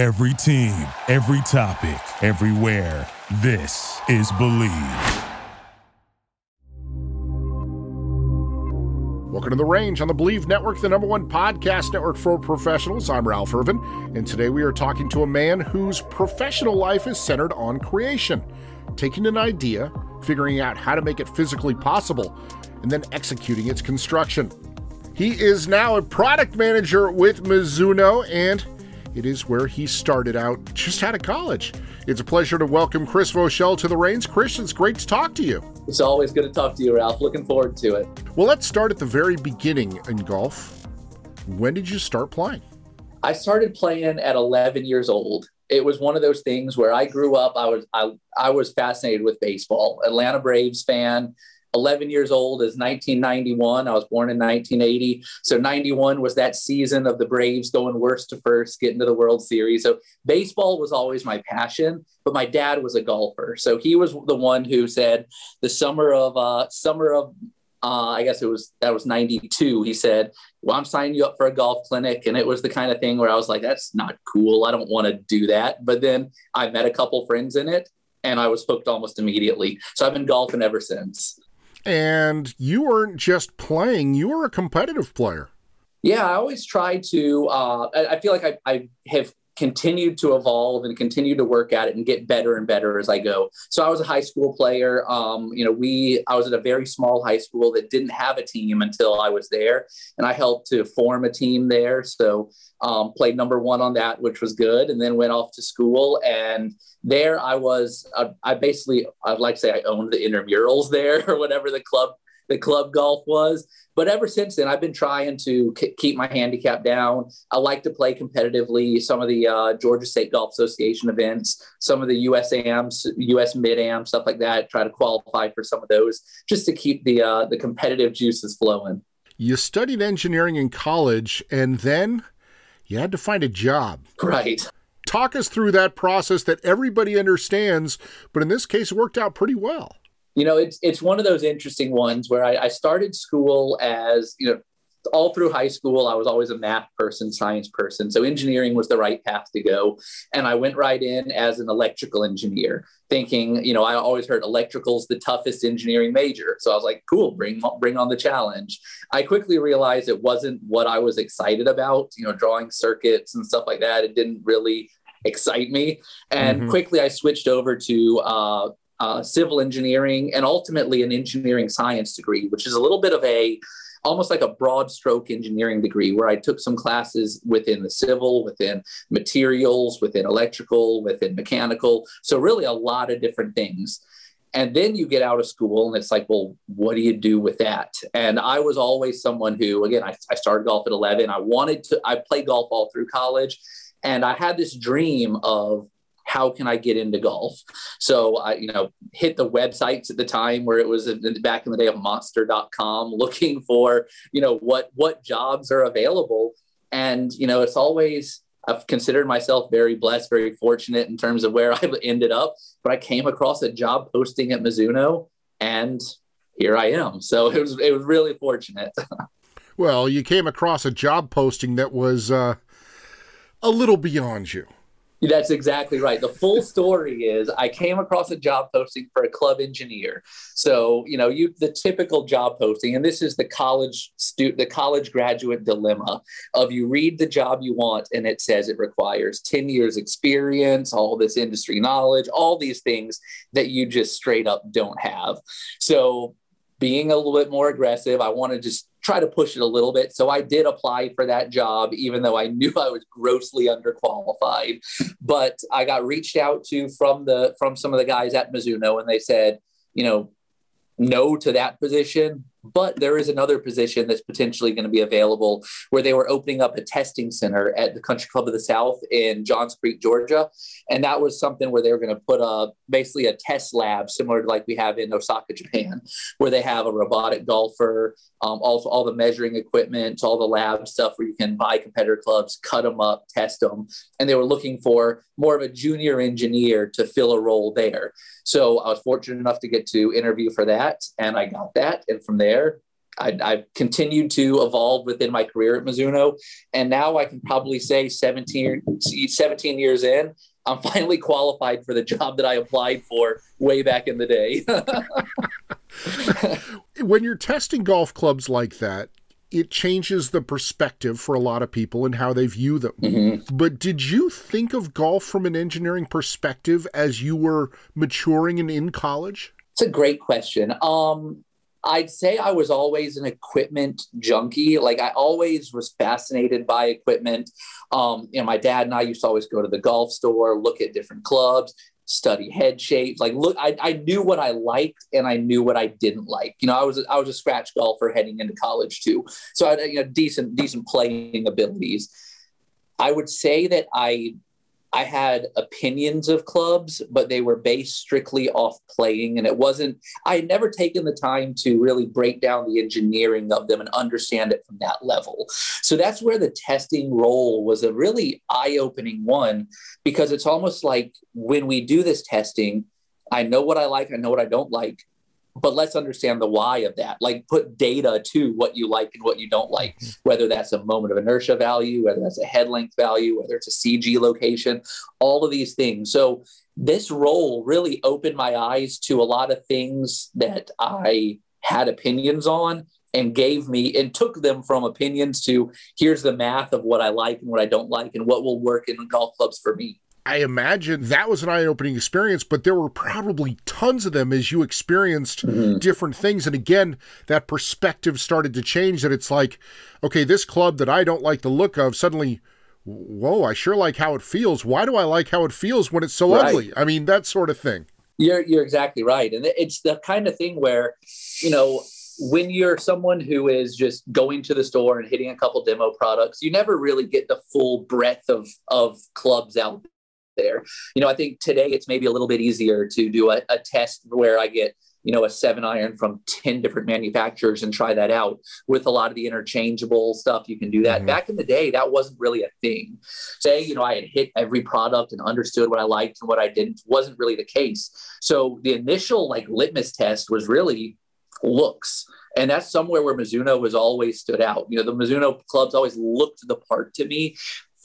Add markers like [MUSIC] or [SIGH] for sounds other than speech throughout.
Every team, every topic, everywhere. This is Believe. Welcome to The Range on the Believe Network, the number one podcast network for professionals. I'm Ralph Irvin, and today we are talking to a man whose professional life is centered on creation, taking an idea, figuring out how to make it physically possible, and then executing its construction. He is now a product manager with Mizuno, and it is where he started out just out of college. It's a pleasure to welcome Chris Voshall to the Range. Chris, it's great to talk to you. It's always good to talk to you, Ralph. Looking forward to it. Well, let's start at the very beginning in golf. When did you start playing? I started playing at 11 years old. It was one of those things where I grew up. I was I, I was fascinated with baseball. Atlanta Braves fan. 11 years old is 1991. I was born in 1980. So 91 was that season of the Braves going worst to first, getting to the World Series. So baseball was always my passion, but my dad was a golfer. So he was the one who said the summer of uh, summer of uh, I guess it was that was 92. He said, Well, I'm signing you up for a golf clinic. And it was the kind of thing where I was like, That's not cool. I don't want to do that. But then I met a couple friends in it and I was hooked almost immediately. So I've been golfing ever since. And you weren't just playing, you were a competitive player. Yeah, I always try to. Uh, I feel like I, I have continued to evolve and continue to work at it and get better and better as I go. So I was a high school player. Um, you know, we I was at a very small high school that didn't have a team until I was there, and I helped to form a team there. So um, played number one on that, which was good, and then went off to school. And there I was. Uh, I basically I'd like to say I owned the intramurals there [LAUGHS] or whatever the club the club golf was. But ever since then, I've been trying to k- keep my handicap down. I like to play competitively. Some of the uh, Georgia State Golf Association events, some of the USAMs, US Mid Am, stuff like that. Try to qualify for some of those just to keep the uh, the competitive juices flowing. You studied engineering in college, and then you had to find a job. Right. Talk us through that process that everybody understands, but in this case, it worked out pretty well you know, it's it's one of those interesting ones where I, I started school as you know all through high school, I was always a math person, science person. So engineering was the right path to go. And I went right in as an electrical engineer, thinking, you know, I always heard electrical's the toughest engineering major. So I was like, cool, bring, bring on the challenge. I quickly realized it wasn't what I was excited about, you know, drawing circuits and stuff like that. It didn't really excite me. And mm-hmm. quickly I switched over to uh, uh, civil engineering, and ultimately an engineering science degree, which is a little bit of a almost like a broad stroke engineering degree where I took some classes within the civil, within materials, within electrical, within mechanical. So, really, a lot of different things. And then you get out of school and it's like, well, what do you do with that? And I was always someone who, again, I, I started golf at 11. I wanted to, I played golf all through college. And I had this dream of how can I get into golf? So I, you know, hit the websites at the time where it was back in the day of monster.com [LAUGHS] looking for, you know, what, what jobs are available. And, you know, it's always, I've considered myself very blessed, very fortunate in terms of where [LAUGHS] I ended up, but I came across a job posting at Mizuno and here I am. So it was, it was really fortunate. [LAUGHS] well, you came across a job posting that was, uh, a little beyond you. That's exactly right. The full [LAUGHS] story is I came across a job posting for a club engineer. So, you know, you the typical job posting, and this is the college student, the college graduate dilemma of you read the job you want and it says it requires 10 years experience, all this industry knowledge, all these things that you just straight up don't have. So being a little bit more aggressive. I want to just try to push it a little bit. So I did apply for that job, even though I knew I was grossly underqualified. But I got reached out to from the from some of the guys at Mizuno, and they said, you know, no to that position, but there is another position that's potentially going to be available where they were opening up a testing center at the Country Club of the South in Johns Creek, Georgia. And that was something where they were going to put a basically a test lab similar to like we have in Osaka, Japan, where they have a robotic golfer, um, also all the measuring equipment, all the lab stuff where you can buy competitor clubs, cut them up, test them. And they were looking for more of a junior engineer to fill a role there. So I was fortunate enough to get to interview for that, and I got that. And from there, I, I've continued to evolve within my career at Mizuno. And now I can probably say 17, 17 years in, I'm [LAUGHS] finally qualified for the job that I applied for way back in the day. [LAUGHS] when you're testing golf clubs like that, it changes the perspective for a lot of people and how they view them. Mm-hmm. But did you think of golf from an engineering perspective as you were maturing and in college? It's a great question. Um, I'd say I was always an equipment junkie. Like I always was fascinated by equipment. Um, you know, my dad and I used to always go to the golf store, look at different clubs, study head shapes. Like, look, I, I knew what I liked and I knew what I didn't like. You know, I was I was a scratch golfer heading into college too, so I had you know decent decent playing abilities. I would say that I I had opinions of clubs, but they were based strictly off playing. And it wasn't, I had never taken the time to really break down the engineering of them and understand it from that level. So that's where the testing role was a really eye opening one because it's almost like when we do this testing, I know what I like, I know what I don't like but let's understand the why of that. Like put data to what you like and what you don't like mm-hmm. whether that's a moment of inertia value whether that's a head length value whether it's a cg location all of these things. So this role really opened my eyes to a lot of things that i had opinions on and gave me and took them from opinions to here's the math of what i like and what i don't like and what will work in golf clubs for me I imagine that was an eye opening experience, but there were probably tons of them as you experienced mm-hmm. different things. And again, that perspective started to change that it's like, okay, this club that I don't like the look of suddenly, whoa, I sure like how it feels. Why do I like how it feels when it's so right. ugly? I mean, that sort of thing. You're, you're exactly right. And it's the kind of thing where, you know, when you're someone who is just going to the store and hitting a couple demo products, you never really get the full breadth of, of clubs out there. You know, I think today it's maybe a little bit easier to do a, a test where I get you know a seven iron from 10 different manufacturers and try that out with a lot of the interchangeable stuff you can do that mm-hmm. back in the day that wasn't really a thing say you know i had hit every product and understood what i liked and what i didn't wasn't really the case so the initial like litmus test was really looks and that's somewhere where Mizuno has always stood out. You know, the Mizuno clubs always looked the part to me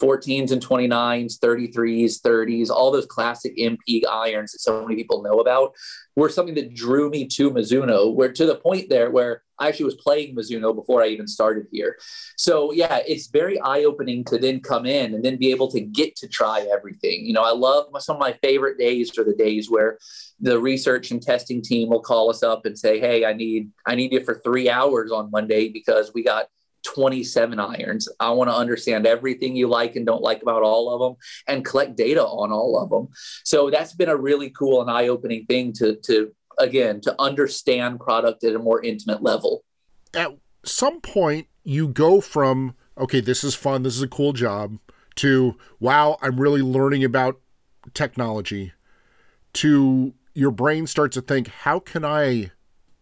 14s and 29s, 33s, 30s, all those classic MP irons that so many people know about were something that drew me to Mizuno, where to the point there where I actually was playing Mizuno before I even started here. So yeah, it's very eye-opening to then come in and then be able to get to try everything. You know, I love some of my favorite days are the days where the research and testing team will call us up and say, Hey, I need I need you for three hours on Monday because we got 27 irons. I want to understand everything you like and don't like about all of them and collect data on all of them. So that's been a really cool and eye-opening thing to to again to understand product at a more intimate level. At some point you go from okay, this is fun, this is a cool job to wow, I'm really learning about technology to your brain starts to think how can I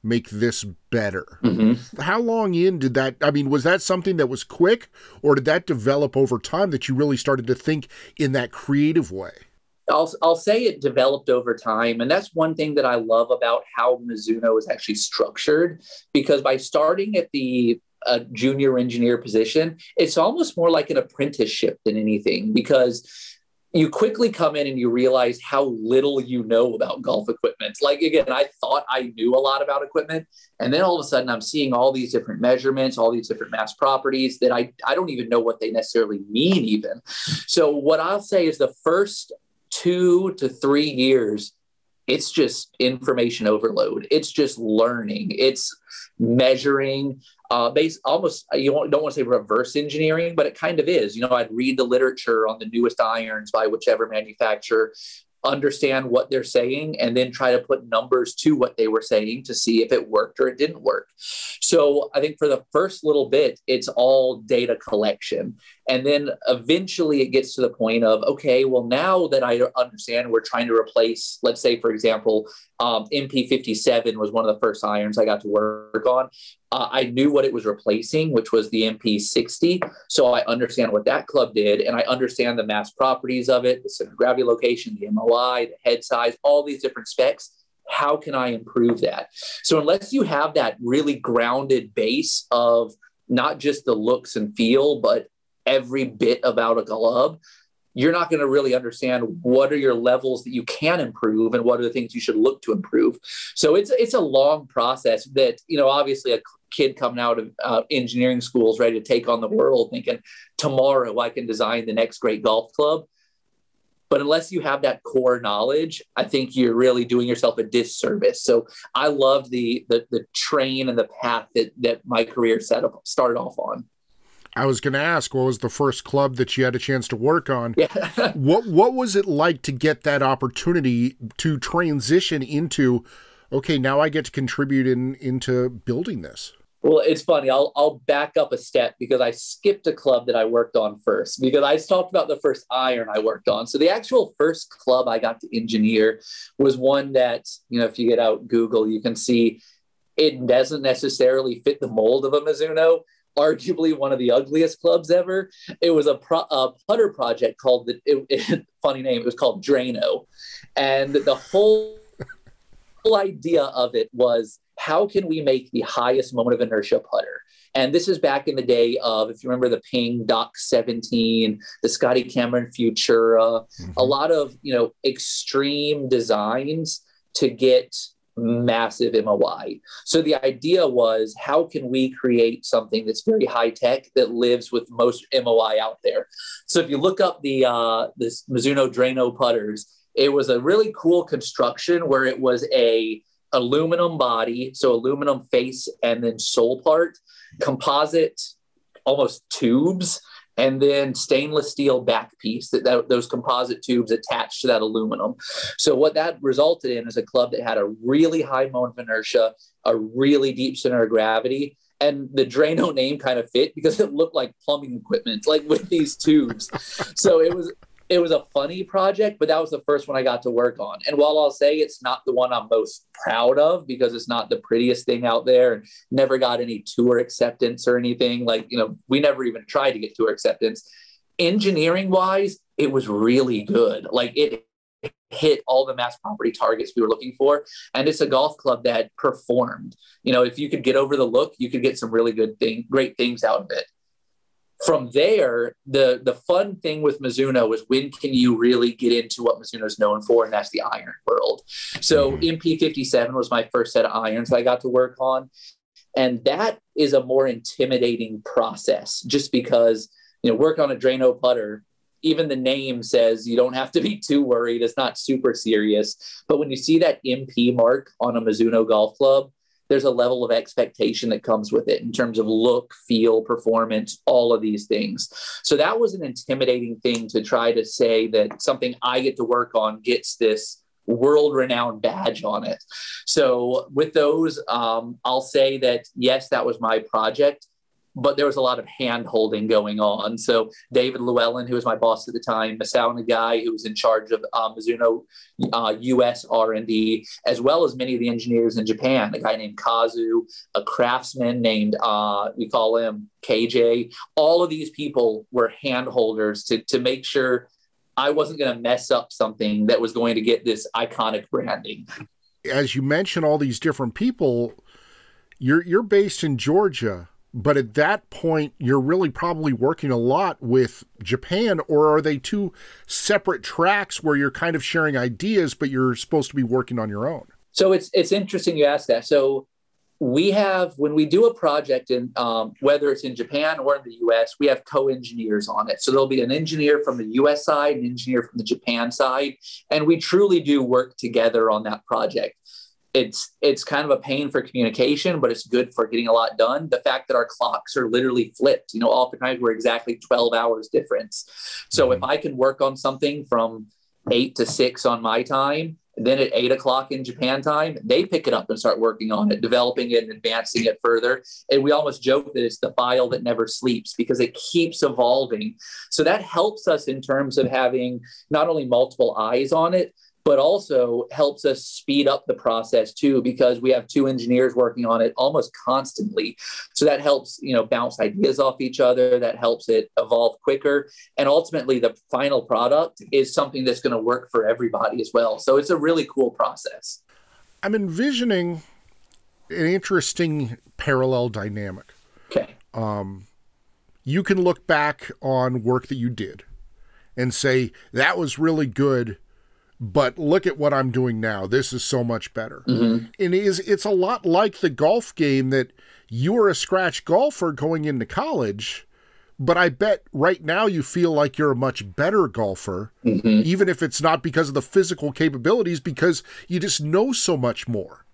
make this better. Mm-hmm. How long in did that? I mean, was that something that was quick, or did that develop over time that you really started to think in that creative way? I'll, I'll say it developed over time. And that's one thing that I love about how Mizuno is actually structured, because by starting at the a junior engineer position, it's almost more like an apprenticeship than anything because you quickly come in and you realize how little you know about golf equipment. Like again, I thought I knew a lot about equipment, and then all of a sudden I'm seeing all these different measurements, all these different mass properties that I I don't even know what they necessarily mean even. So what I'll say is the first 2 to 3 years it's just information overload. It's just learning. It's measuring uh, base almost you don't want to say reverse engineering, but it kind of is. You know, I'd read the literature on the newest irons by whichever manufacturer, understand what they're saying, and then try to put numbers to what they were saying to see if it worked or it didn't work. So I think for the first little bit, it's all data collection. And then eventually it gets to the point of, okay, well, now that I understand we're trying to replace, let's say, for example, um, MP57 was one of the first irons I got to work on. Uh, I knew what it was replacing, which was the MP60. So I understand what that club did, and I understand the mass properties of it, the center of gravity location, the MOI, the head size, all these different specs. how can I improve that? So unless you have that really grounded base of not just the looks and feel, but every bit about a club, you're not going to really understand what are your levels that you can improve and what are the things you should look to improve. So it's it's a long process that you know obviously a kid coming out of uh, engineering schools ready to take on the world thinking tomorrow I can design the next great golf club. But unless you have that core knowledge, I think you're really doing yourself a disservice. So I loved the the, the train and the path that that my career set up started off on. I was going to ask, what was the first club that you had a chance to work on? Yeah. [LAUGHS] what What was it like to get that opportunity to transition into? Okay, now I get to contribute in into building this. Well, it's funny. I'll I'll back up a step because I skipped a club that I worked on first because I talked about the first iron I worked on. So the actual first club I got to engineer was one that you know if you get out Google you can see it doesn't necessarily fit the mold of a Mizuno, arguably one of the ugliest clubs ever. It was a, pro, a putter project called the it, it, [LAUGHS] funny name. It was called Drano, and the whole whole idea of it was how can we make the highest moment of inertia putter. And this is back in the day of, if you remember the Ping Doc 17, the Scotty Cameron Futura, mm-hmm. a lot of, you know, extreme designs to get massive MOI. So the idea was how can we create something that's very high tech that lives with most MOI out there? So if you look up the uh, this Mizuno Drano putters, it was a really cool construction where it was a aluminum body, so aluminum face and then sole part, composite almost tubes and then stainless steel back piece that, that, those composite tubes attached to that aluminum. So what that resulted in is a club that had a really high moment of inertia, a really deep center of gravity, and the Drano name kind of fit because it looked like plumbing equipment, like with these tubes. so it was it was a funny project, but that was the first one I got to work on. And while I'll say it's not the one I'm most proud of because it's not the prettiest thing out there and never got any tour acceptance or anything, like, you know, we never even tried to get tour acceptance. Engineering wise, it was really good. Like, it hit all the mass property targets we were looking for. And it's a golf club that performed. You know, if you could get over the look, you could get some really good thing, great things out of it from there, the the fun thing with Mizuno was when can you really get into what Mizuno is known for, and that's the iron world. So mm-hmm. MP57 was my first set of irons I got to work on, and that is a more intimidating process, just because you know work on a Drano putter. Even the name says you don't have to be too worried. It's not super serious. But when you see that MP mark on a Mizuno golf club, there's a level of expectation that comes with it in terms of look, feel, performance, all of these things. So that was an intimidating thing to try to say that something I get to work on gets this world renowned badge on it. So with those, um, I'll say that yes, that was my project but there was a lot of hand holding going on. So David Llewellyn, who was my boss at the time, Masao Nagai, who was in charge of um, Mizuno uh, U.S. R&D, as well as many of the engineers in Japan, a guy named Kazu, a craftsman named, uh, we call him KJ. All of these people were hand holders to, to make sure I wasn't going to mess up something that was going to get this iconic branding. As you mentioned all these different people, you're you're based in Georgia but at that point you're really probably working a lot with Japan or are they two separate tracks where you're kind of sharing ideas but you're supposed to be working on your own? So it's it's interesting you ask that. So we have when we do a project in um, whether it's in Japan or in the US we have co-engineers on it. So there'll be an engineer from the US side an engineer from the Japan side and we truly do work together on that project it's it's kind of a pain for communication, but it's good for getting a lot done. The fact that our clocks are literally flipped, you know, oftentimes we're exactly 12 hours difference. So if mm-hmm. I can work on something from eight to six on my time, then at eight o'clock in Japan time, they pick it up and start working on it, developing it and advancing it further. And we almost joke that it's the file that never sleeps because it keeps evolving. So that helps us in terms of having not only multiple eyes on it, but also helps us speed up the process too because we have two engineers working on it almost constantly so that helps you know bounce ideas off each other that helps it evolve quicker and ultimately the final product is something that's going to work for everybody as well so it's a really cool process I'm envisioning an interesting parallel dynamic. Okay. um You can look back on work that you did and say, that was really good, but look at what I'm doing now. This is so much better. Mm-hmm. And it is it's a lot like the golf game that you were a scratch golfer going into college, but I bet right now you feel like you're a much better golfer, mm-hmm. even if it's not because of the physical capabilities, because you just know so much more.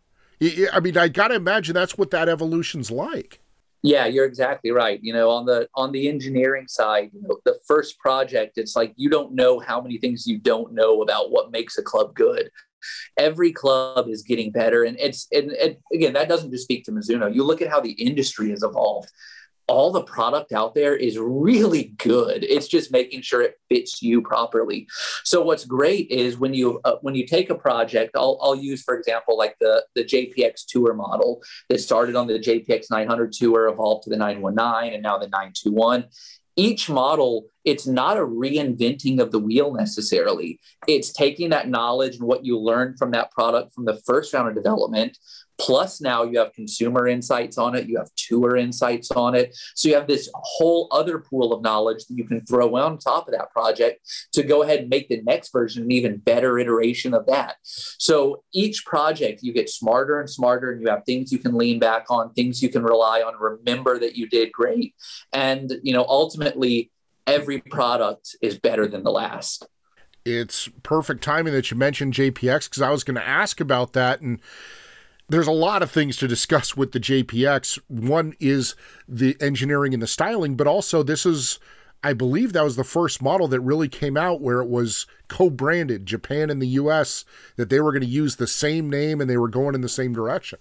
I I mean, I got to imagine that's what that evolution's like. Yeah, you're exactly right. You know, on the on the engineering side, you know, the first project, it's like you don't know how many things you don't know about what makes a club good. Every club is getting better, and it's and, and again, that doesn't just speak to Mizuno. You look at how the industry has evolved. All the product out there is really good. It's just making sure it fits you properly. So what's great is when you uh, when you take a project, I'll, I'll use for example like the the JPX Tour model that started on the JPX 900 Tour, evolved to the 919, and now the 921 each model it's not a reinventing of the wheel necessarily it's taking that knowledge and what you learned from that product from the first round of development plus now you have consumer insights on it you have tour insights on it. So you have this whole other pool of knowledge that you can throw on top of that project to go ahead and make the next version an even better iteration of that. So each project you get smarter and smarter and you have things you can lean back on things you can rely on remember that you did great. And you know ultimately every product is better than the last. It's perfect timing that you mentioned JPX because I was going to ask about that. And there's a lot of things to discuss with the JPX. One is the engineering and the styling, but also this is, I believe that was the first model that really came out where it was co branded, Japan and the US, that they were going to use the same name and they were going in the same direction.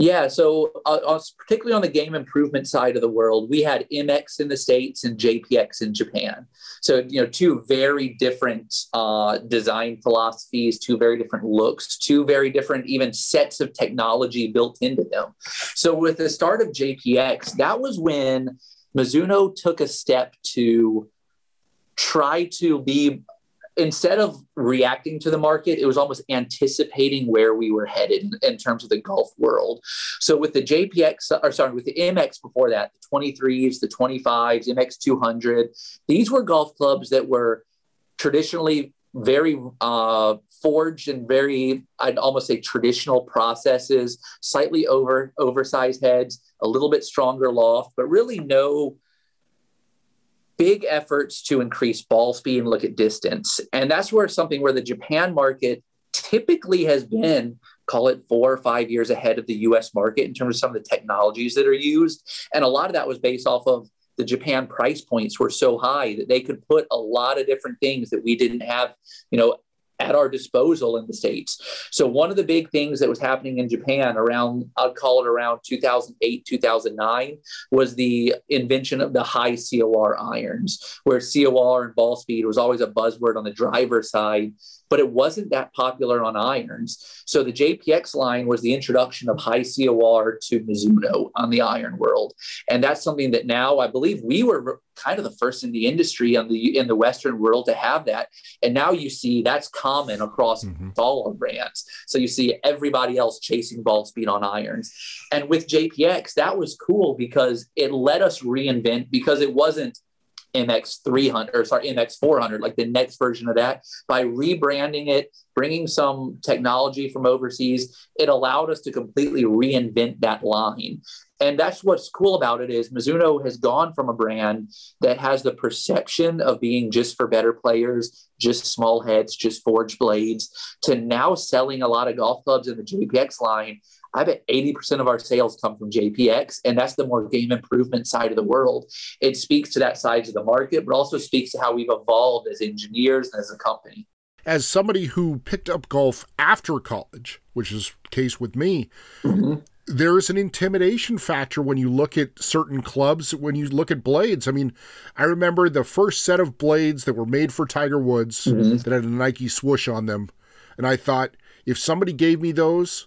Yeah, so uh, particularly on the game improvement side of the world, we had MX in the states and JPX in Japan. So you know, two very different uh, design philosophies, two very different looks, two very different even sets of technology built into them. So with the start of JPX, that was when Mizuno took a step to try to be instead of reacting to the market, it was almost anticipating where we were headed in, in, terms of the golf world. So with the JPX, or sorry, with the MX before that, the 23s, the 25s, MX 200, these were golf clubs that were traditionally very uh, forged and very, I'd almost say traditional processes, slightly over oversized heads, a little bit stronger loft, but really no big efforts to increase ball speed and look at distance. And that's where something where the Japan market typically has been, call it four or five years ahead of the US market in terms of some of the technologies that are used. And a lot of that was based off of the Japan price points were so high that they could put a lot of different things that we didn't have, you know, at our disposal in the states. So one of the big things that was happening in Japan around I'd call it around 2008 2009 was the invention of the high COR irons where COR and ball speed was always a buzzword on the driver side but it wasn't that popular on irons. So the JPX line was the introduction of high COR to Mizuno on the iron world. And that's something that now I believe we were kind of the first in the industry on the in the Western world to have that. And now you see that's common across mm-hmm. all our brands. So you see everybody else chasing ball speed on irons. And with JPX, that was cool because it let us reinvent because it wasn't MX 300 or sorry, MX 400, like the next version of that, by rebranding it, bringing some technology from overseas, it allowed us to completely reinvent that line. And that's what's cool about it is Mizuno has gone from a brand that has the perception of being just for better players, just small heads, just forged blades, to now selling a lot of golf clubs in the JPX line I bet 80% of our sales come from JPX, and that's the more game improvement side of the world. It speaks to that side of the market, but also speaks to how we've evolved as engineers and as a company. As somebody who picked up golf after college, which is the case with me, mm-hmm. there's an intimidation factor when you look at certain clubs, when you look at blades. I mean, I remember the first set of blades that were made for Tiger Woods mm-hmm. that had a Nike swoosh on them. And I thought, if somebody gave me those,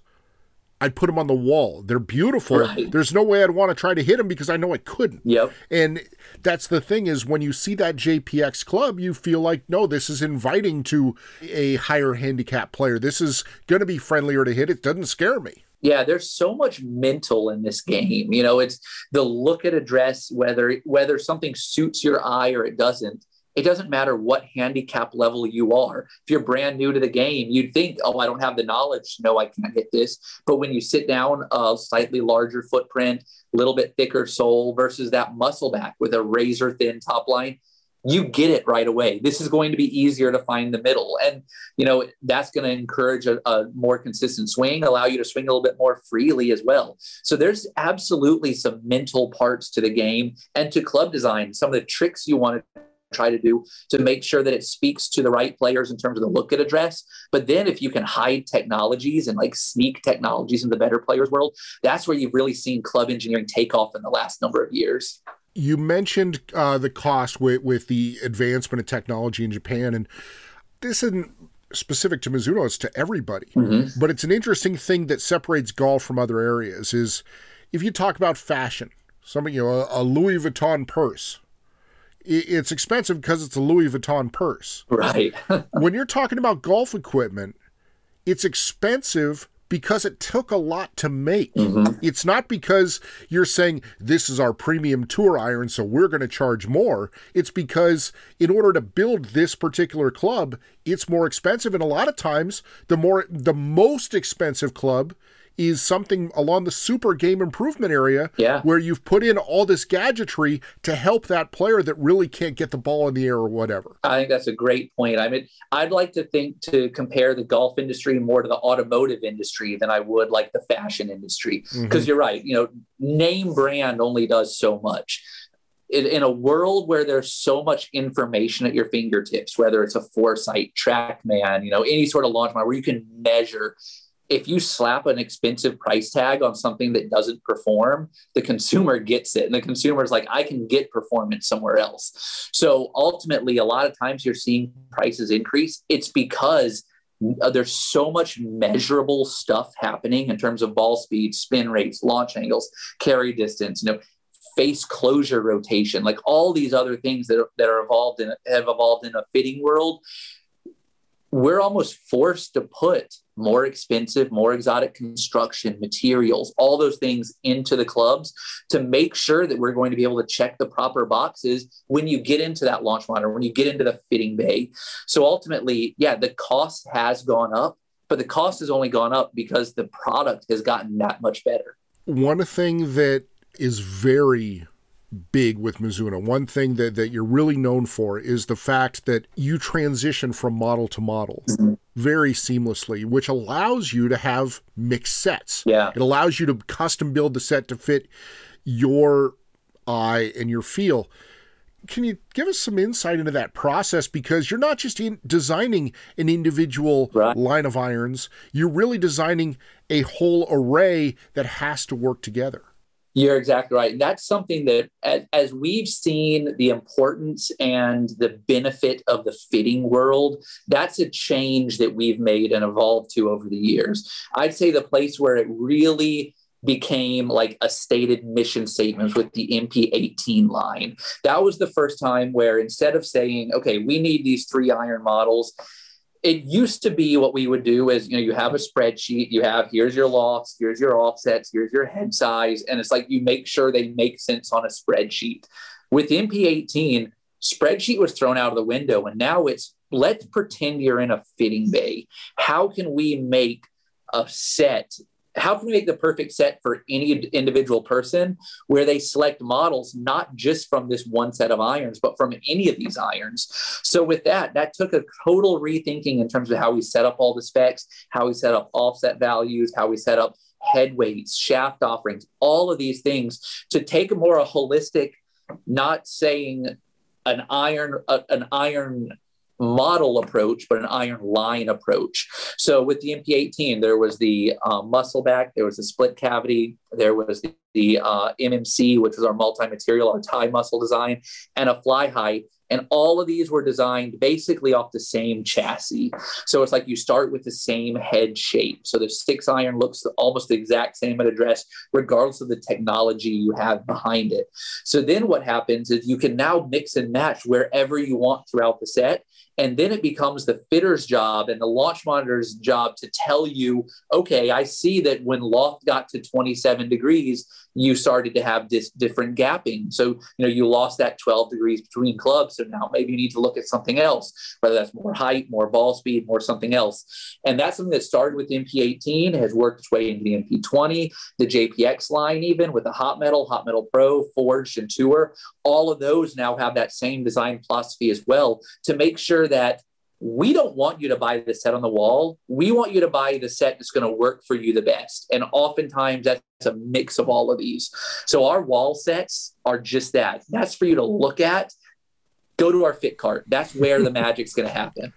I'd put them on the wall. They're beautiful. Right. There's no way I'd want to try to hit them because I know I couldn't. Yep. And that's the thing is when you see that JPX club, you feel like, no, this is inviting to a higher handicap player. This is going to be friendlier to hit. It doesn't scare me. Yeah, there's so much mental in this game. You know, it's the look at address, whether whether something suits your eye or it doesn't. It doesn't matter what handicap level you are. If you're brand new to the game, you'd think, oh, I don't have the knowledge know I can't hit this. But when you sit down a slightly larger footprint, a little bit thicker sole versus that muscle back with a razor thin top line, you get it right away. This is going to be easier to find the middle. And, you know, that's going to encourage a, a, more consistent swing, allow you to swing a little bit more freely as well. So there's absolutely some mental parts to the game and to club design, some of the tricks you want to try to do to make sure that it speaks to the right players in terms of the look at address. But then if you can hide technologies and like sneak technologies in the better players world, that's where you've really seen club engineering take off in the last number of years you mentioned uh, the cost with, with the advancement of technology in Japan, and this isn't specific to Mizuno; it's to everybody. Mm-hmm. But it's an interesting thing that separates golf from other areas. Is if you talk about fashion, something you know, a, a Louis Vuitton purse. It's expensive because it's a Louis Vuitton purse. [LAUGHS] Right. [LAUGHS] when you're talking about golf equipment, it's expensive because it took a lot to make. Mm-hmm. It's not because you're saying this is our premium tour iron, so we're going to charge more. It's because in order to build this particular club, it's more expensive. And a lot of times, the more the most expensive club is something along the super game improvement area yeah. where you've put in all this gadgetry to help that player that really can't get the ball in the air or whatever. I think that's a great point. I mean, I'd like to think to compare the golf industry more to the automotive industry than I would like the fashion industry. Because mm-hmm. you're right, you know, name brand only does so much in, a world where there's so much information at your fingertips, whether it's a Foresight, TrackMan, you know, any sort of launch model where you can measure if you slap an expensive price tag on something that doesn't perform, the consumer gets it. And the consumer is like, I can get performance somewhere else. So ultimately, a lot of times you're seeing prices increase. It's because uh, there's so much measurable stuff happening in terms of ball speed, spin rates, launch angles, carry distance, you know, face closure rotation, like all these other things that are, that are evolved in have evolved in a fitting world we're almost forced to put more expensive, more exotic construction materials, all those things into the clubs to make sure that we're going to be able to check the proper boxes when you get into that launch monitor, when you get into the fitting bay. So ultimately, yeah, the cost has gone up, but the cost has only gone up because the product has gotten that much better. One thing that is very big with Mizuno. One thing that, that you're really known for is the fact that you transition from model to model mm-hmm. very seamlessly, which allows you to have mixed sets. Yeah. It allows you to custom build the set to fit your eye and your feel. Can you give us some insight into that process? Because you're not just in designing an individual right. line of irons, you're really designing a whole array that has to work together. You're exactly right. That's something that, as, as, we've seen the importance and the benefit of the fitting world, that's a change that we've made and evolved to over the years. I'd say the place where it really became like a stated mission statement with the MP18 line. That was the first time where instead of saying, okay, we need these three iron models, it used to be what we would do is you know you have a spreadsheet you have here's your loss here's your offsets here's your head size and it's like you make sure they make sense on a spreadsheet. With mp18 spreadsheet was thrown out of the window and now it's let's pretend you're in a fitting bay. How can we make a set how can we make the perfect set for any individual person where they select models not just from this one set of irons but from any of these irons? So with that that took a total rethinking in terms of how we set up all the specs how we set up offset values how we set up head weights shaft offerings all of these things to take a more holistic not saying an iron an iron model approach, but an iron line approach. So with the MP18, there was the uh, muscle back, there was the split cavity, there was the, the uh, MMC, which was our multi-material, our tie muscle design, and a Fli-Hi. And all of these were designed basically off the same chassis. So it's like you start with the same head shape. So the six iron looks almost the exact same at address, regardless of the technology you have behind it. So then what happens is you can now mix and match wherever you want throughout the set. And then it becomes the fitter's job and the launch monitor's job to tell you, okay, I see that when loft got to 27 degrees, you started to have this different gapping. So, you know, you lost that 12 degrees between clubs. So now maybe you need to look at something else, whether that's more height, more ball speed, more something else. And that's something that started with the MP18, has worked its way into the MP20, the JPX line, even with the Hot Metal, Hot Metal Pro, Forged, and Tour. All of those now have that same design philosophy as well to make sure that we don't want you to buy the set on the wall. We want you to buy the set that's going to work for you the best. And oftentimes that's a mix of all of these. So our wall sets are just that. That's for you to look at. Go to our fit cart. That's where the [LAUGHS] magic's going to happen.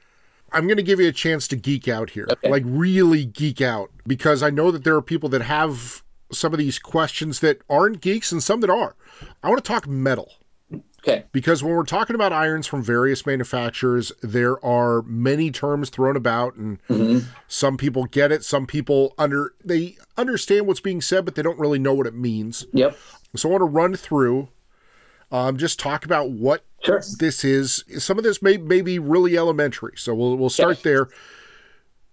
I'm going to give you a chance to geek out here, okay. like really geek out, because I know that there are people that have some of these questions that aren't geeks and some that are. I want to talk metal. Okay. Because when we're talking about irons from various manufacturers, there are many terms thrown about, and mm-hmm. some people get it. Some people under they understand what's being said, but they don't really know what it means. Yep. So I want to run through, um, just talk about what sure. this is. Some of this may may be really elementary, so we'll we'll start there.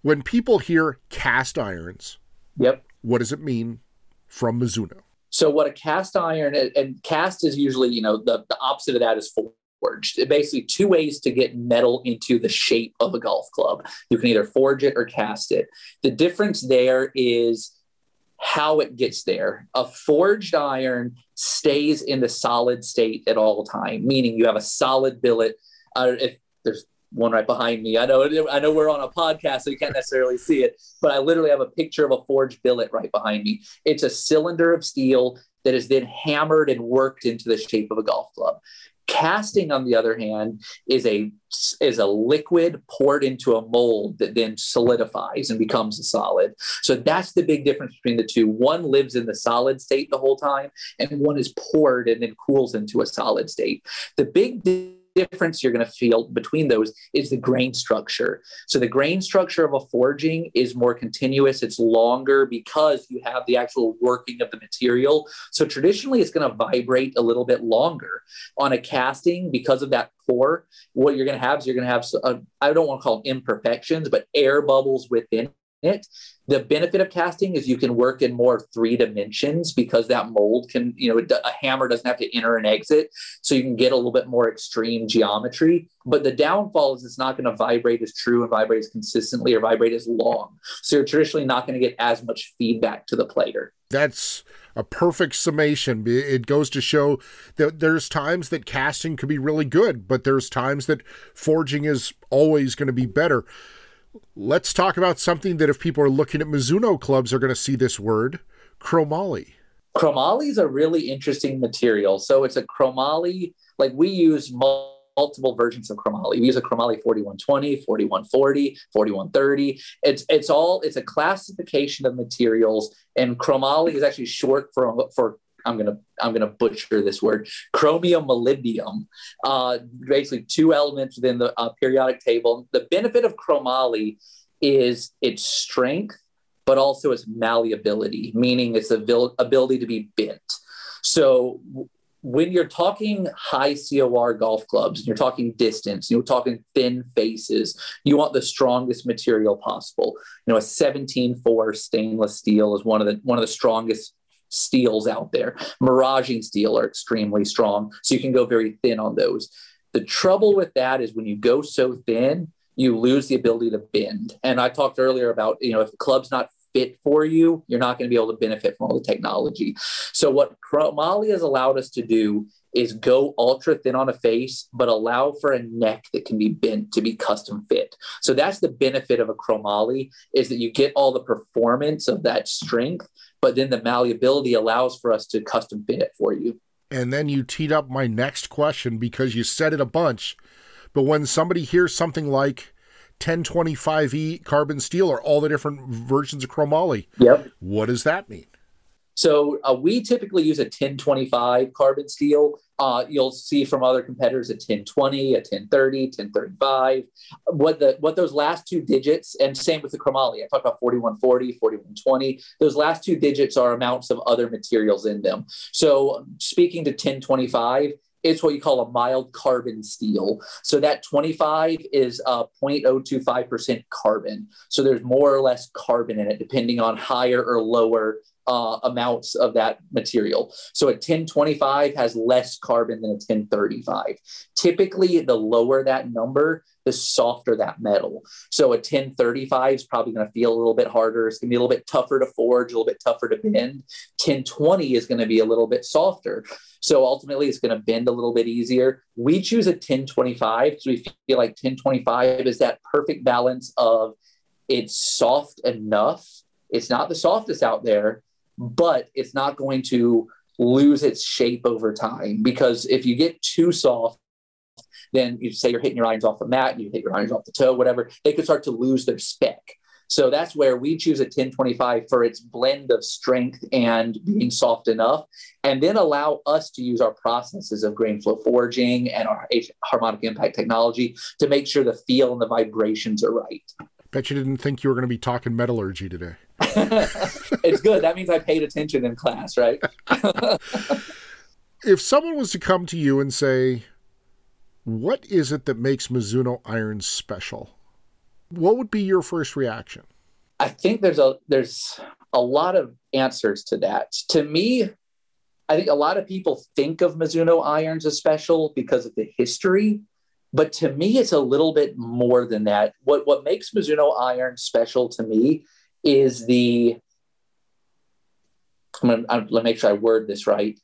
When people hear cast irons, yep. What does it mean from Mizuno? So what a cast iron and cast is usually, you know, the, the opposite of that is forged. It basically two ways to get metal into the shape of a golf club. You can either forge it or cast it. The difference there is how it gets there. A forged iron stays in the solid state at all time, meaning you have a solid billet. Uh, if there's one right behind me. I know I know we're on a podcast, so you can't necessarily see it, but I literally have a picture of a forged billet right behind me. It's a cylinder of steel that is then hammered and worked into the shape of a golf club. Casting, on the other hand, is a is a liquid poured into a mold that then solidifies and becomes a solid. So that's the big difference between the two. One lives in the solid state the whole time, and one is poured and then cools into a solid state. The big difference you're going to feel between those is the grain structure. So the grain structure of a forging is more continuous, it's longer because you have the actual working of the material. So traditionally it's going to vibrate a little bit longer. On a casting because of that pour, what you're going to have is you're going to have uh, I don't want to call them imperfections, but air bubbles within it. The benefit of casting is you can work in more three dimensions because that mold can, you know, a hammer doesn't have to enter and exit. So you can get a little bit more extreme geometry. But the downfall is it's not going to vibrate as true and vibrate as consistently or vibrate as long. So you're traditionally not going to get as much feedback to the player. That's a perfect summation. It goes to show that there's times that casting could be really good, but there's times that forging is always going to be better. Let's talk about something that if people are looking at Mizuno clubs are going to see this word, chromoly. Chromoly is a really interesting material. So it's a chromoly, like we use multiple versions of chromoly. We use a chromoly 4120, 4140, 4130. It's it's all it's a classification of materials and chromoly is actually short for for I'm gonna I'm gonna butcher this word chromium molybdenum. Uh, basically, two elements within the uh, periodic table. The benefit of chromoly is its strength, but also its malleability, meaning its ability to be bent. So when you're talking high COR golf clubs, and you're talking distance, you're talking thin faces, you want the strongest material possible. You know, a 17-4 stainless steel is one of the one of the strongest steels out there. Maraging steel are extremely strong, so you can go very thin on those. The trouble with that is when you go so thin, you lose the ability to bend. And I talked earlier about, you know, if the club's not fit for you, you're not going to be able to benefit from all the technology. So what Chromoly has allowed us to do is go ultra thin on a face, but allow for a neck that can be bent to be custom fit. So that's the benefit of a chromoly is that you get all the performance of that strength, but then the malleability allows for us to custom fit it for you. And then you teed up my next question because you said it a bunch. But when somebody hears something like 1025E carbon steel or all the different versions of chromoly, yep. what does that mean? So uh, we typically use a 1025 carbon steel. Uh, you'll see from other competitors a 1020, a 1030, 1035. What the what those last two digits, and same with the chromoly. I talked about 4140, 4120. Those last two digits are amounts of other materials in them. So speaking to 1025, it's what you call a mild carbon steel. So that 25 is uh, 0.025% carbon. So there's more or less carbon in it, depending on higher or lower uh, amounts of that material. So a 1025 has less carbon than a 1035. Typically, the lower that number, the softer that metal. So a 1035 is probably going to feel a little bit harder. It's going to be a little bit tougher to forge, a little bit tougher to bend. 1020 is going to be a little bit softer. So ultimately, it's going to bend a little bit easier. We choose a 1025 because we feel like 1025 is that perfect balance of it's soft enough. It's not the softest out there, but it's not going to lose its shape over time because if you get too soft, then you say you're hitting your irons off the mat, and you hit your irons off the toe, whatever, they could start to lose their spec. So that's where we choose a 1025 for its blend of strength and being soft enough, and then allow us to use our processes of grain flow forging and our harmonic impact technology to make sure the feel and the vibrations are right. Bet you didn't think you were going to be talking metallurgy today. [LAUGHS] it's good. That means I paid attention in class, right? [LAUGHS] if someone was to come to you and say, What is it that makes Mizuno irons special? What would be your first reaction? I think there's a there's a lot of answers to that. To me, I think a lot of people think of Mizuno irons as special because of the history but to me, it's a little bit more than that. What what makes Mizuno iron special to me is the. I'm gonna, I'm make sure I word this right.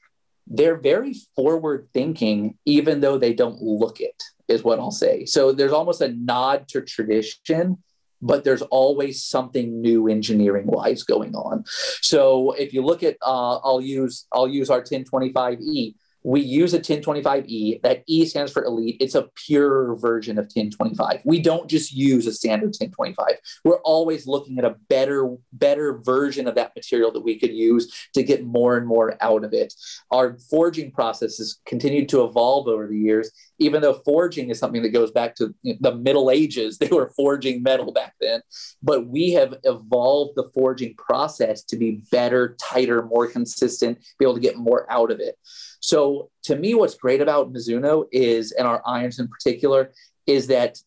They're very forward thinking, even though they don't look it. Is what I'll say. So there's almost a nod to tradition, but there's always something new engineering wise going on. So if you look at, uh, I'll use I'll use our 1025e we use a 1025E. That E stands for elite. It's a pure version of 1025. We don't just use a standard 1025. We're always looking at a better, better version of that material that we could use to get more and more out of it. Our forging process has continued to evolve over the years, even though forging is something that goes back to the Middle Ages. [LAUGHS] They were forging metal back then. But we have evolved the forging process to be better, tighter, more consistent, be able to get more out of it. So to me, what's great about Mizuno is, and our irons in particular, is that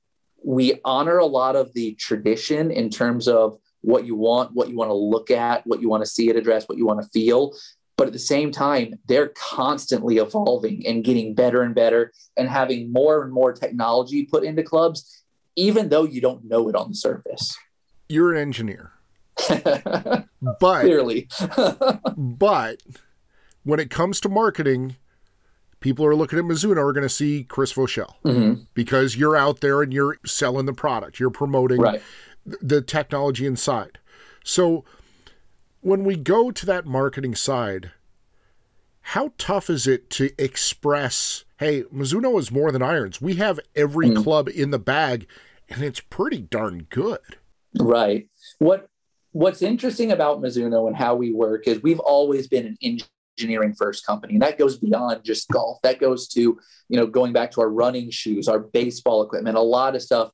we honor a lot of the tradition in terms of what you want, what you want to look at, what you want to see it address, what you want to feel. But at the same time, they're constantly evolving and getting better and better and having more and more technology put into clubs, even though you don't know it on the surface. You're an engineer. [LAUGHS] but clearly. [LAUGHS] but when it comes to marketing, people are looking at Mizuno are going to see Chris Voshall mm-hmm. because you're out there and you're selling the product, you're promoting right. the technology inside. So when we go to that marketing side, how tough is it to express, hey, Mizuno is more than irons. We have every mm-hmm. club in the bag and it's pretty darn good. Right. What what's interesting about Mizuno and how we work is we've always been an engineering first company. And that goes beyond just golf. That goes to you know going back to our running shoes our baseball equipment a lot of stuff.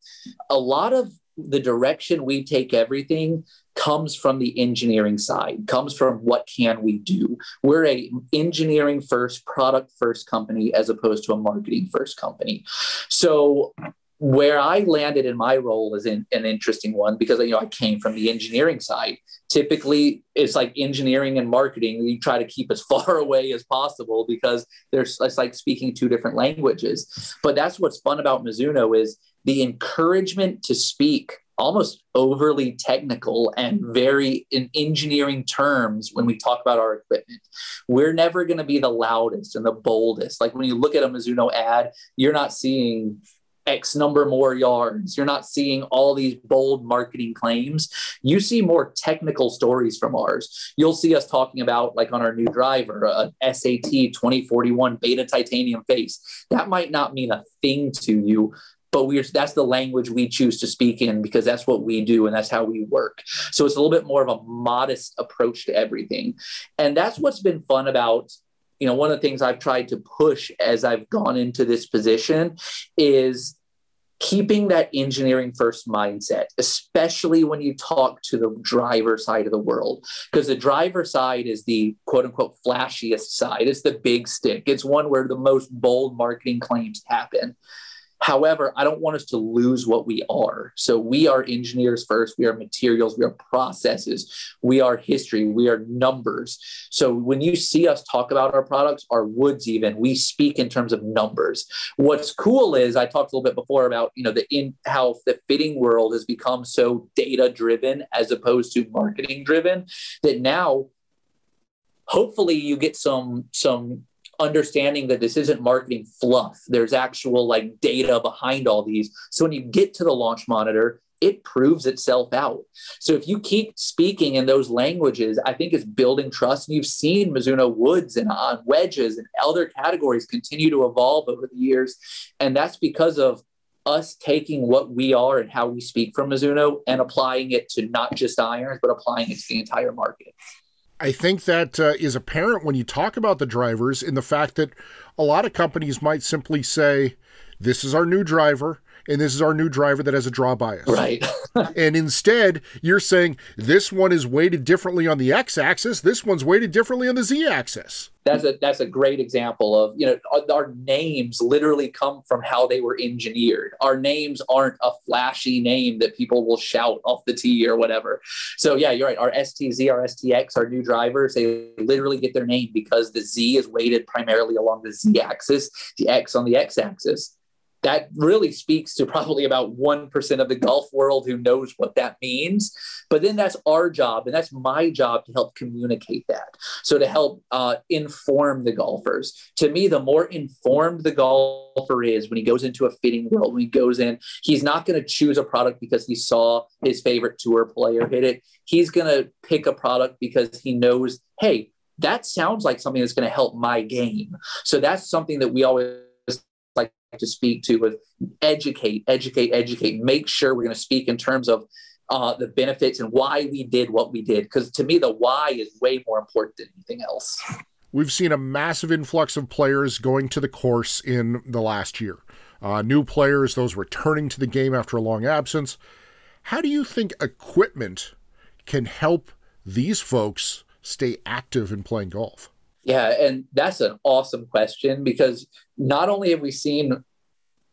A lot of the direction we take everything comes from the engineering side comes from what can we do. We're a engineering first product first company as opposed to a marketing first company. So where I landed in my role is in, an interesting one because you know I came from the engineering side. Typically, it's like engineering and marketing. You try to keep as [LAUGHS] far away as possible because there's it's like speaking two different languages. But that's what's fun about Mizuno is the encouragement to speak almost overly technical and very in engineering terms when we talk about our equipment. We're never going to be the loudest and the boldest. Like when you look at a Mizuno ad, you're not seeing X number more yards. You're not seeing all these bold marketing claims. You see more technical stories from ours. You'll see us talking about, like on our new driver, a SAT 2041 beta titanium face. That might not mean a thing to you, but we're that's the language we choose to speak in because that's what we do and that's how we work so it's a little bit more of a modest approach to everything and that's what's been fun about you know one of the things i've tried to push as i've gone into this position is keeping that engineering first mindset, especially when you talk to the driver side of the world, because the driver side is the quote unquote flashiest side. It's the big stick. It's one where the most bold marketing claims happen. However, I don't want us to lose what we are. So we are engineers first. We are materials. We are processes. We are history. We are numbers. So when you see us talk about our products, our woods, even we speak in terms of numbers. What's cool is I talked a little bit before about you know the in how the fitting world has become so data driven as opposed to marketing driven that now hopefully you get some some understanding that this isn't marketing fluff. There's actual like data behind all these. So when you get to the launch monitor, it proves itself out. So if you keep speaking in those languages, I think it's building trust. And you've seen Mizuno Woods and on wedges and other categories continue to evolve over the years. And that's because of us taking what we are and how we speak from Mizuno and applying it to not just irons, but applying it to the entire market. I think that uh, is apparent when you talk about the drivers in the fact that a lot of companies might simply say, This is our new driver and this is our new driver that has a draw bias. Right. [LAUGHS] and instead, you're saying this one is weighted differently on the x axis, this one's weighted differently on the z axis. That's a that's a great example of you know our names literally come from how they were engineered. Our names aren't a flashy name that people will shout off the tee or whatever. So yeah, you're right. Our STZ, our STX, our new drivers, they literally get their name because the Z is weighted primarily along the Z axis, the X on the X axis that really speaks to probably about 1% of the golf world who knows what that means. But then that's our job, and that's my job to help communicate that. So to help uh, inform the golfers. To me, the more informed the golfer is when he goes into a fitting world, when he goes in, he's not going to choose a product because he saw his favorite tour player hit it. He's going to pick a product because he knows, hey, that sounds like something that's going to help my game. So that's something that we always to speak to with educate, educate, educate. Make sure we're going to speak in terms of uh, the benefits and why we did what we did. Because to me, the why is way more important than anything else. We've seen a massive influx of players going to the course in the last year. Uh, new players, those returning to the game after a long absence. How do you think equipment can help these folks stay active in playing golf? Yeah, and that's an awesome question because not only have we seen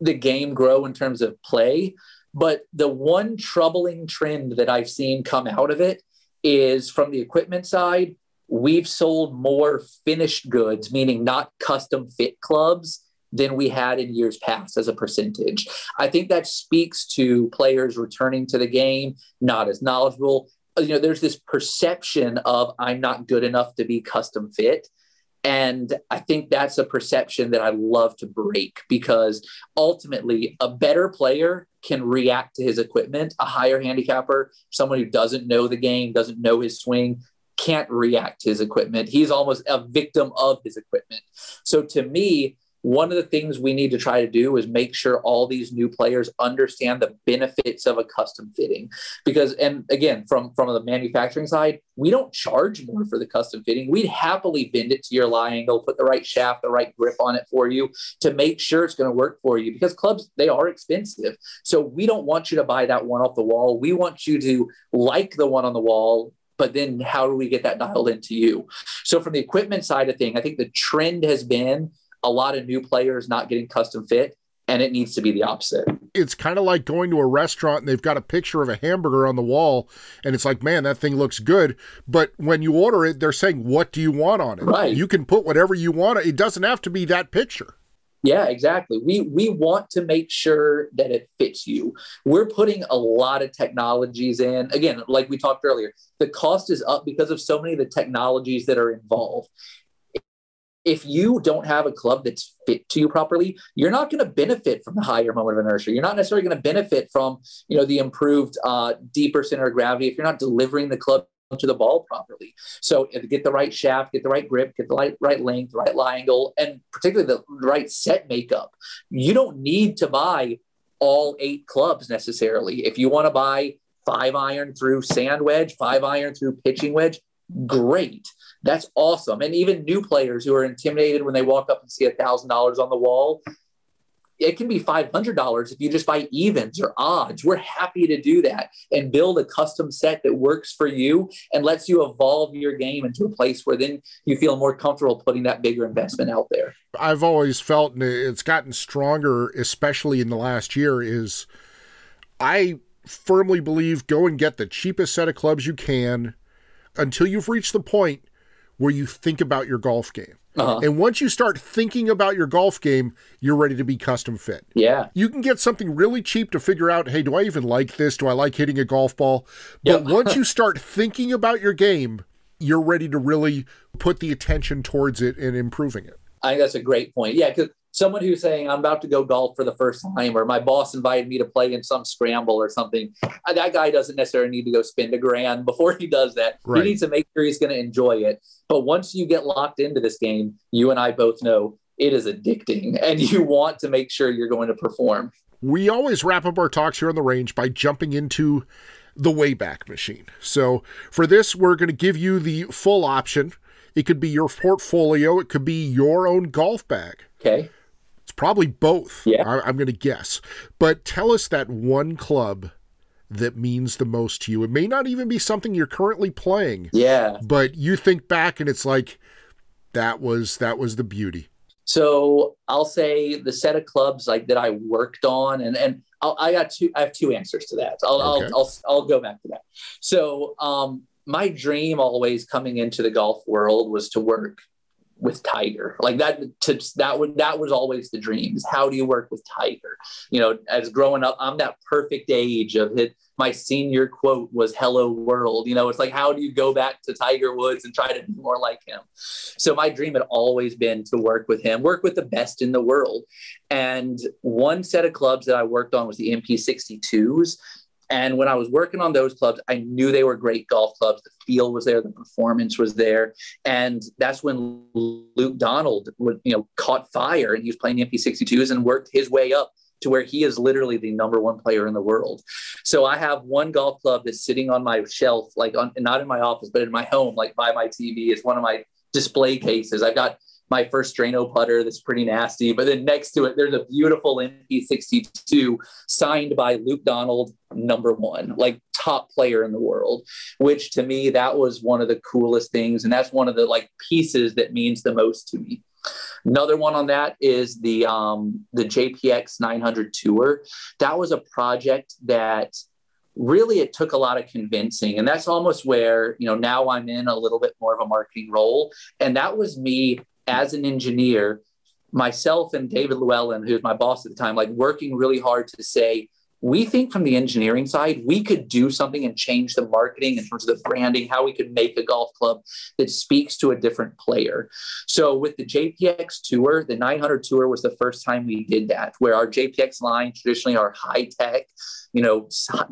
the game grow in terms of play, but the one troubling trend that I've seen come out of it is from the equipment side, we've sold more finished goods, meaning not custom fit clubs, than we had in years past as a percentage. I think that speaks to players returning to the game, not as knowledgeable. You know, there's this perception of I'm not good enough to be custom fit. And I think that's a perception that I love to break because ultimately, a better player can react to his equipment. A higher handicapper, someone who doesn't know the game, doesn't know his swing, can't react to his equipment. He's almost a victim of his equipment. So to me, one of the things we need to try to do is make sure all these new players understand the benefits of a custom fitting. Because and again from from the manufacturing side we don't charge more for the custom fitting. We'd happily bend it to your lie angle put the right shaft the right grip on it for you to make sure it's going to work for you because clubs they are expensive. So we don't want you to buy that one off the wall. We want you to like the one on the wall but then how do we get that dialed into you? So from the equipment side of thing i think the trend has been a lot of new players not getting custom fit and it needs to be the opposite. It's kind of like going to a restaurant and they've got a picture of a hamburger on the wall and it's like, man, that thing looks good. But when you order it, they're saying, what do you want on it? Right. You can put whatever you want. It doesn't have to be that picture. Yeah, exactly. We we want to make sure that it fits you. We're putting a lot of technologies in. Again, like we talked earlier, the cost is up because of so many of the technologies that are involved if you don't have a club that's fit to you properly, you're not going to benefit from the higher moment of inertia. You're not necessarily going to benefit from, you know, the improved uh, deeper center of gravity if you're not delivering the club to the ball properly. So get the right shaft, get the right grip, get the right, right length, right lie angle, and particularly the right set makeup. You don't need to buy all eight clubs necessarily. If you want to buy five iron through sand wedge, five iron through pitching wedge, great. That's awesome. And even new players who are intimidated when they walk up and see a thousand dollars on the wall, it can be $500 if you just buy evens or odds. We're happy to do that and build a custom set that works for you and lets you evolve your game into a place where then you feel more comfortable putting that bigger investment out there. I've always felt, and it's gotten stronger, especially in the last year, is I firmly believe go and get the cheapest set of clubs you can until you've reached the point where you think about your golf game. Uh-huh. And once you start thinking about your golf game, you're ready to be custom fit. Yeah. You can get something really cheap to figure out, hey, do I even like this? Do I like hitting a golf ball? But yep. once you [LAUGHS] start thinking about your game, you're ready to really put the attention towards it and improving it. I think that's a great point. Yeah, because someone who's saying I'm about to go golf for the first time, or my boss invited me to play in some scramble or something, uh, that guy doesn't necessarily need to go spend a grand [LAUGHS] before he does that. Right. He needs to make sure he's going to enjoy it. But once you get locked into this game, you and I both know it is addicting, [LAUGHS] and you want to make sure you're going to perform. We always wrap up our talks here on the range by jumping into the Wayback Machine. So for this, we're going to give you the full option. It could be your portfolio, it could be your own golf bag. Okay probably both. Yeah. I, am going to guess. But tell us that one club that means the most to you. It may not even be something you're currently playing. Yeah. But you think back and it's like that was that was the beauty. So I'll say the set of clubs like that I worked on, and and I'll, i got two. I have two answers to that. I'll, okay. I'll, I'll I'll go back to that. So um, my dream always coming into the golf world was to work with Tiger. Like that to that would that was always the dreams. How do you work with Tiger? You know, as growing up, I'm that perfect age of it. My senior quote was "Hello world." You know, it's like how do you go back to Tiger Woods and try to be more like him? So my dream had always been to work with him, work with the best in the world. And one set of clubs that I worked on was the MP62s and when I was working on those clubs, I knew they were great golf clubs. The feel was there, the performance was there, and that's when Luke Donald would, you know, caught fire, and he was playing the MP62s and worked his way up to where he is literally the number one player in the world. So I have one golf club that's sitting on my shelf, like on, not in my office, but in my home, like by my TV. It's one of my display cases. I've got my first Drano putter that's pretty nasty. But then next to it, there's a beautiful MP62 signed by Luke Donald, number one, like top player in the world, which to me, that was one of the coolest things. And that's one of the like pieces that means the most to me. Another one on that is the um, the JPX 900 tour. That was a project that really it took a lot of convincing and that's almost where you know now i'm in a little bit more of a marketing role and that was me as an engineer, myself and David Llewellyn, who was my boss at the time, like working really hard to say, we think from the engineering side, we could do something and change the marketing in terms of the branding, how we could make a golf club that speaks to a different player. So with the JPX Tour, the 900 Tour was the first time we did that, where our JPX line traditionally are high tech, you know,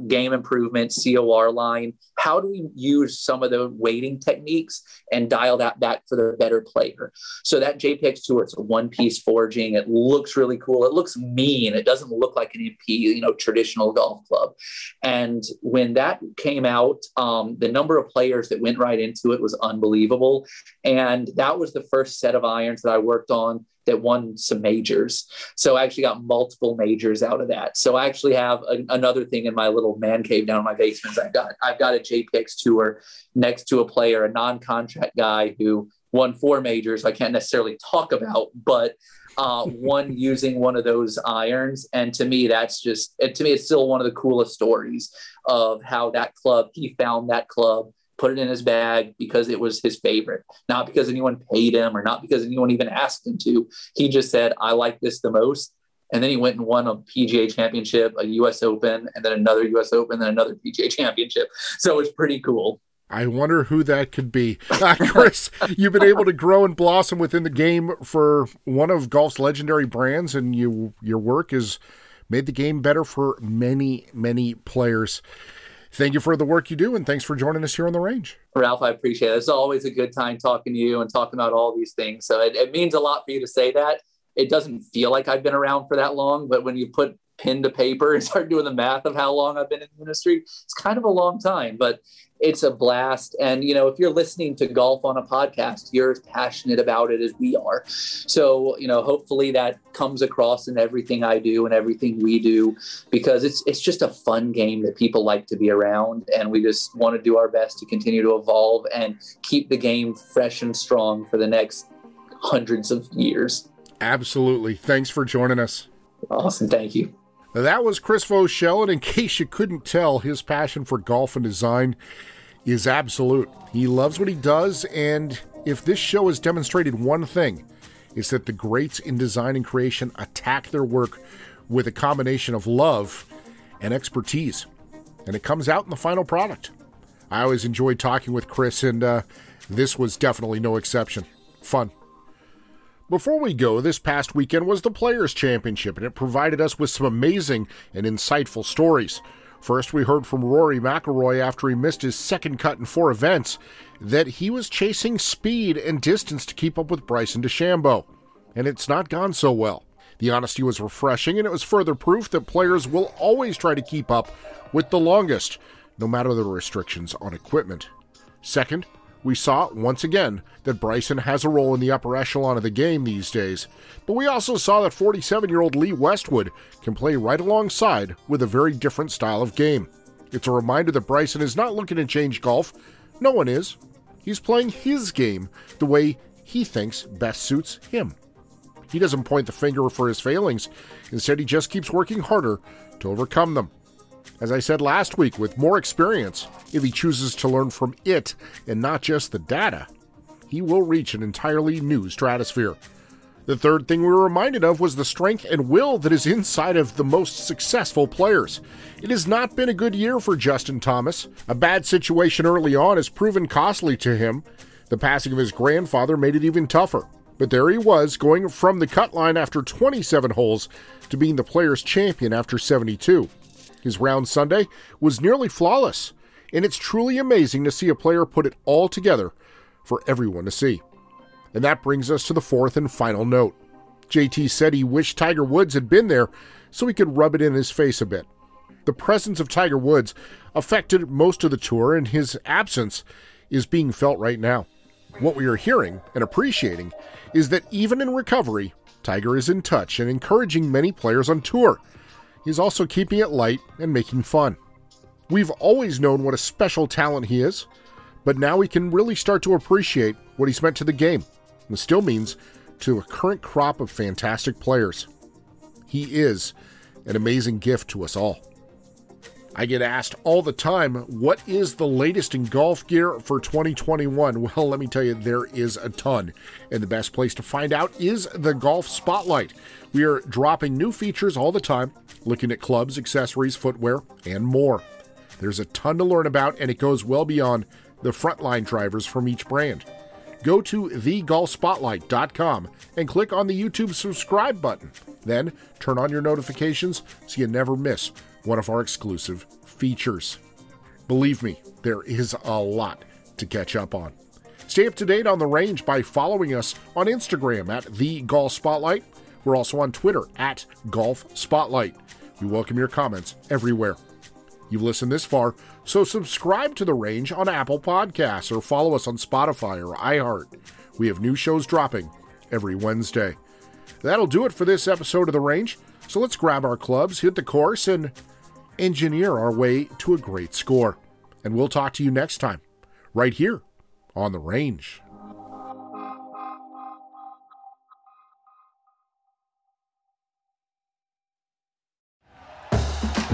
game improvement, COR line. How do we use some of the weighting techniques and dial that back for the better player? So that JPX tour, it's a one piece forging. It looks really cool. It looks mean. It doesn't look like an MP, you know, traditional golf club. And when that came out, um, the number of players that went right into it was unbelievable. And that was the first set of irons that I worked on that won some majors. So I actually got multiple majors out of that. So I actually have a, another thing in my little man cave down in my basement. I've got I've got a JPX tour next to a player, a non-contract guy who won four majors. I can't necessarily talk about, but uh, [LAUGHS] one using one of those irons. And to me, that's just to me, it's still one of the coolest stories of how that club he found that club put it in his bag because it was his favorite, not because anyone paid him or not because anyone even asked him to. He just said, I like this the most. And then he went and won a PGA championship, a US Open, and then another US Open, then another PGA [LAUGHS] championship. So it was pretty cool. I wonder who that could be. [LAUGHS] Uh, Chris, you've been able to grow and blossom within the game for one of golf's legendary brands, and you your work has made the game better for many, many players thank you for the work you do, and thanks for joining us here on the range. Ralph, I appreciate it. It's always a good time talking to you and talking about all these things. So it, it means a lot for you to say that. It doesn't feel like I've been around for that long, but when you put pen to paper [LAUGHS] and start doing the math of how long I've been in the industry, it's kind of a long time, but it's a blast. And, you know, if you're listening to golf on a podcast, you're as passionate about it as we are. So, you know, hopefully that comes across in everything I do and everything we do, because it's, it's just a fun game that people like to be around. And we just want to do our best to continue to evolve and keep the game fresh and strong for the next hundreds of years. Absolutely. Thanks for joining us. Awesome. Thank you. That was Chris Voshall, and in [LAUGHS] case you couldn't tell, his passion for golf and design is absolute. He loves what he does, and if this show has demonstrated one thing, it's that the greats in design and creation attack their work with a combination of love and expertise, and it comes out in the final product. I always enjoyed talking with Chris, and uh, this was definitely no exception. Fun. Before we go, this past weekend was the Players' Championship, and it provided us with some amazing and insightful stories. First, we heard from Rory McIlroy after he missed his second cut in four events that he was chasing speed and distance to keep up with Bryson DeChambeau, and it's not gone so well. The honesty was refreshing, and it was further proof that players will always try to keep up with the longest, no matter the restrictions on equipment. Second, we saw once again that Bryson has a role in the upper echelon of the game these days, but we also saw that 47 year old Lee Westwood can play right alongside with a very different style of game. It's a reminder that Bryson is not looking to change golf. No one is. He's playing his game the way he thinks best suits him. He doesn't point the finger for his failings, instead, he just keeps working harder to overcome them. As I said last week, with more experience, if he chooses to learn from it and not just the data, he will reach an entirely new stratosphere. The third thing we were reminded of was the strength and will that is inside of the most successful players. It has not been a good year for Justin Thomas. A bad situation early on has proven costly to him. The passing of his grandfather made it even tougher. But there he was, going from the cut line after 27 holes to being the players' champion after 72. His round Sunday was nearly flawless, and it's truly amazing to see a player put it all together for everyone to see. And that brings us to the fourth and final note. JT said he wished Tiger Woods had been there so he could rub it in his face a bit. The presence of Tiger Woods affected most of the tour, and his absence is being felt right now. What we are hearing and appreciating is that even in recovery, Tiger is in touch and encouraging many players on tour he's also keeping it light and making fun. We've always known what a special talent he is, but now we can really start to appreciate what he's meant to the game, and still means to a current crop of fantastic players. He is an amazing gift to us all. I get asked all the time, what is the latest in golf gear for 2021? [LAUGHS] Well, let me tell you, there is a ton. And the best place to find out is the Golf Spotlight. We are dropping new features all the time, looking at clubs, accessories, footwear, and more. There's a ton to learn about, and it goes well beyond the frontline drivers from each brand. Go to thegolfspotlight.com and click on the YouTube subscribe button. Then turn on your notifications so you never miss one of our exclusive features. Believe me, there is a lot to catch up on. Stay up to date on the range by following us on Instagram at the Golf Spotlight. We're also on Twitter at Golf Spotlight. We welcome your comments everywhere. You've listened this far, so subscribe to The Range on Apple Podcasts or follow us on Spotify or iHeart. We have new shows dropping every Wednesday. That'll do it for this episode of The Range, so let's grab our clubs, hit the course, and engineer our way to a great score. And we'll talk to you next time, right here on The Range.